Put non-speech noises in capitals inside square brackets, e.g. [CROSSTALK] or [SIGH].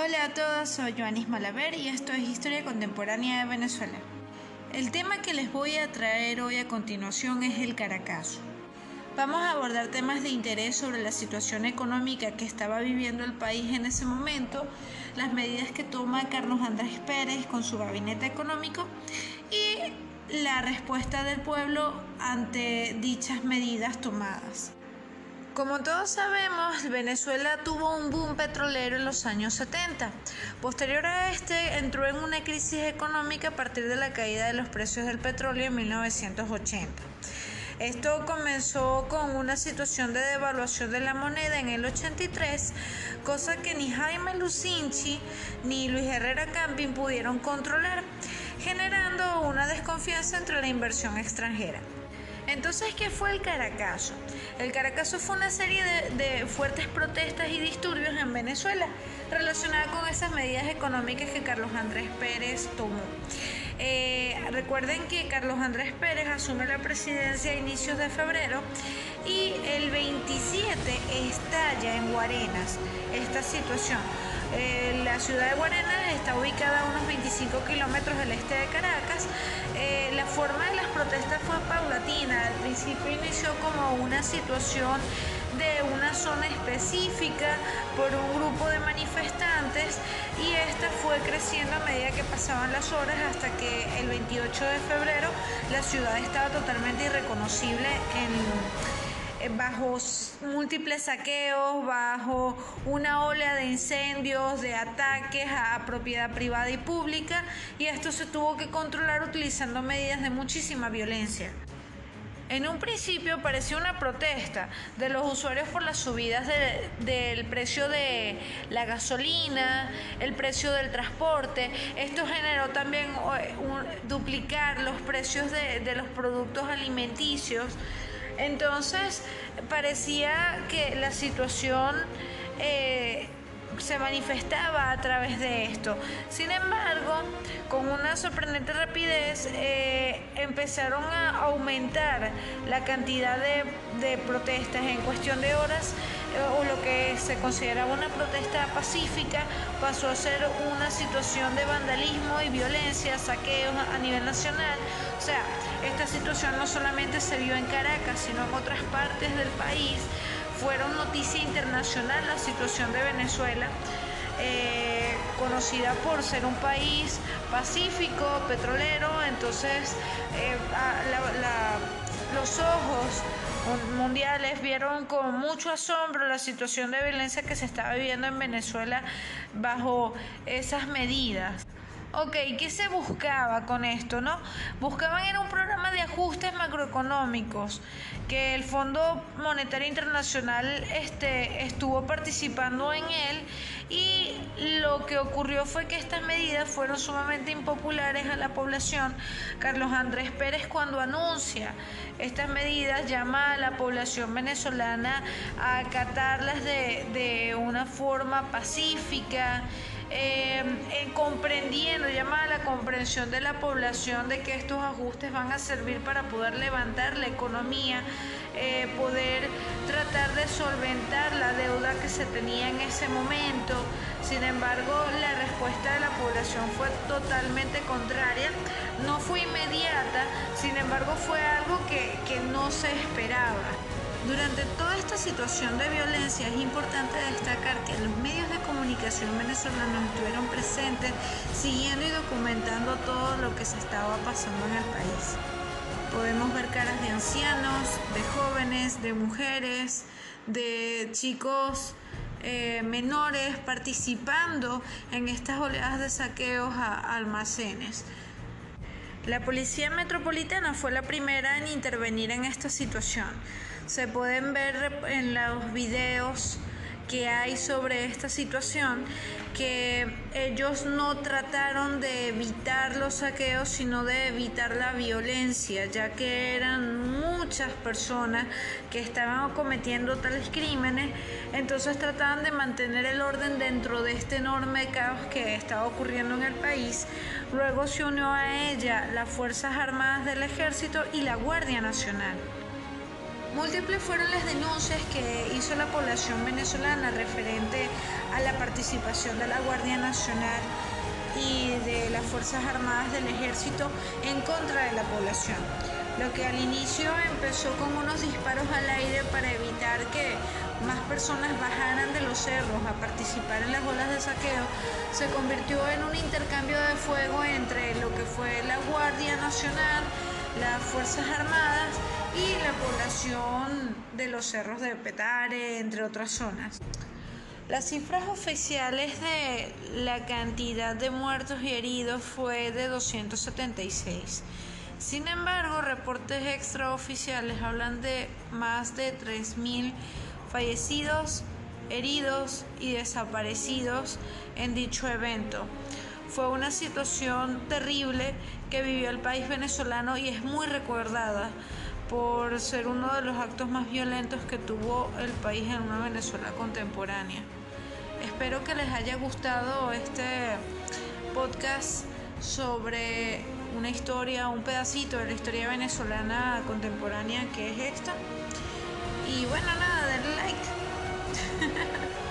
Hola a todos, soy Joanis Malaver y esto es Historia Contemporánea de Venezuela. El tema que les voy a traer hoy a continuación es el Caracazo. Vamos a abordar temas de interés sobre la situación económica que estaba viviendo el país en ese momento, las medidas que toma Carlos Andrés Pérez con su gabinete económico y la respuesta del pueblo ante dichas medidas tomadas. Como todos sabemos, [LAUGHS] Venezuela tuvo un boom petrolero en los años 70. Posterior a este, entró en una crisis económica a partir de la caída de los precios del petróleo en 1980. Esto comenzó con una situación de devaluación de la moneda en el 83, cosa que ni Jaime Lucinchi ni Luis Herrera Camping pudieron controlar, generando una desconfianza entre la inversión extranjera. Entonces, ¿qué fue el Caracazo? El Caracazo fue una serie de, fuertes protestas y disturbios en Venezuela relacionada con esas medidas económicas que Carlos Andrés Pérez tomó. Eh, recuerden que Carlos Andrés Pérez asume la presidencia a inicios de febrero y el 27 estalla en Guarenas esta situación. Eh, la ciudad de Guarenas está ubicada a unos 25 kilómetros del este de Caracas. Eh, la forma de las protestas fue paulatina. Inició como una situación de una zona específica por un grupo de manifestantes y esta fue creciendo a medida que pasaban las horas hasta que el 28 de febrero la ciudad estaba totalmente irreconocible eh, bajo múltiples saqueos, bajo una ola de incendios, de ataques a propiedad privada y pública, y esto se tuvo que controlar utilizando medidas de muchísima violencia. En un principio pareció una protesta de los usuarios por las subidas del precio de la gasolina, el precio del transporte. Esto generó también duplicar los precios de los productos alimenticios. Entonces parecía que la situación eh, se manifestaba a través de esto. Sin embargo, con una sorprendente rapidez eh, empezaron a aumentar la cantidad de, protestas en cuestión de horas eh, o lo que se consideraba una protesta pacífica pasó a ser una situación de vandalismo y violencia, saqueos a nivel nacional. O sea, esta situación no solamente se vio en Caracas, sino en otras partes del país fueron noticia internacional la situación de Venezuela, eh, conocida por ser un país pacífico, petrolero, entonces eh, los ojos mundiales vieron con mucho asombro la situación de violencia que se estaba viviendo en Venezuela bajo esas medidas. Ok, ¿qué se buscaba con esto, no? Buscaban era un programa de ajustes macroeconómicos que el Fondo Monetario Internacional este, estuvo participando en él y lo que ocurrió fue que estas medidas fueron sumamente impopulares a la población. Carlos Andrés Pérez cuando anuncia estas medidas llama a la población venezolana a acatarlas de, de una forma pacífica. Eh, en comprendiendo, llama a la comprensión de la población de que estos ajustes van a servir para poder levantar la economía, eh, poder tratar de solventar la deuda que se tenía en ese momento. Sin embargo, la respuesta de la población fue totalmente contraria, no fue inmediata, sin embargo fue algo que, que no se esperaba. Durante toda esta situación de violencia es importante destacar que los medios de comunicación venezolanos estuvieron presentes siguiendo y documentando todo lo que se estaba pasando en el país. Podemos ver caras de ancianos, de jóvenes, de mujeres, de chicos eh, menores participando en estas oleadas de saqueos a almacenes. La Policía Metropolitana fue la primera en intervenir en esta situación. Se pueden ver en los videos que hay sobre esta situación que ellos no trataron de evitar los saqueos sino de evitar la violencia ya que eran muchas personas que estaban cometiendo tales crímenes. Entonces trataban de mantener el orden dentro de este enorme caos que estaba ocurriendo en el país. Luego se unió a ella las Fuerzas Armadas del Ejército y la Guardia Nacional Múltiples fueron las denuncias que hizo la población venezolana referente a la participación de la Guardia Nacional y de las Fuerzas Armadas del Ejército en contra de la población. Lo que al inicio empezó con unos disparos al aire para evitar que más personas bajaran de los cerros a participar en las olas de saqueo, se convirtió en un intercambio de fuego entre lo que fue la Guardia Nacional, las Fuerzas Armadas y la población de los cerros de Petare, entre otras zonas. Las cifras oficiales de la cantidad de muertos y heridos fue de 276. Sin embargo, reportes extraoficiales hablan de más de 3.000 fallecidos, heridos y desaparecidos en dicho evento. Fue una situación terrible que vivió el país venezolano y es muy recordada por ser uno de los actos más violentos que tuvo el país en una Venezuela contemporánea. Espero que les haya gustado este podcast sobre una historia, un pedacito de la historia venezolana contemporánea que es esta. Y bueno, nada, denle like. [LAUGHS]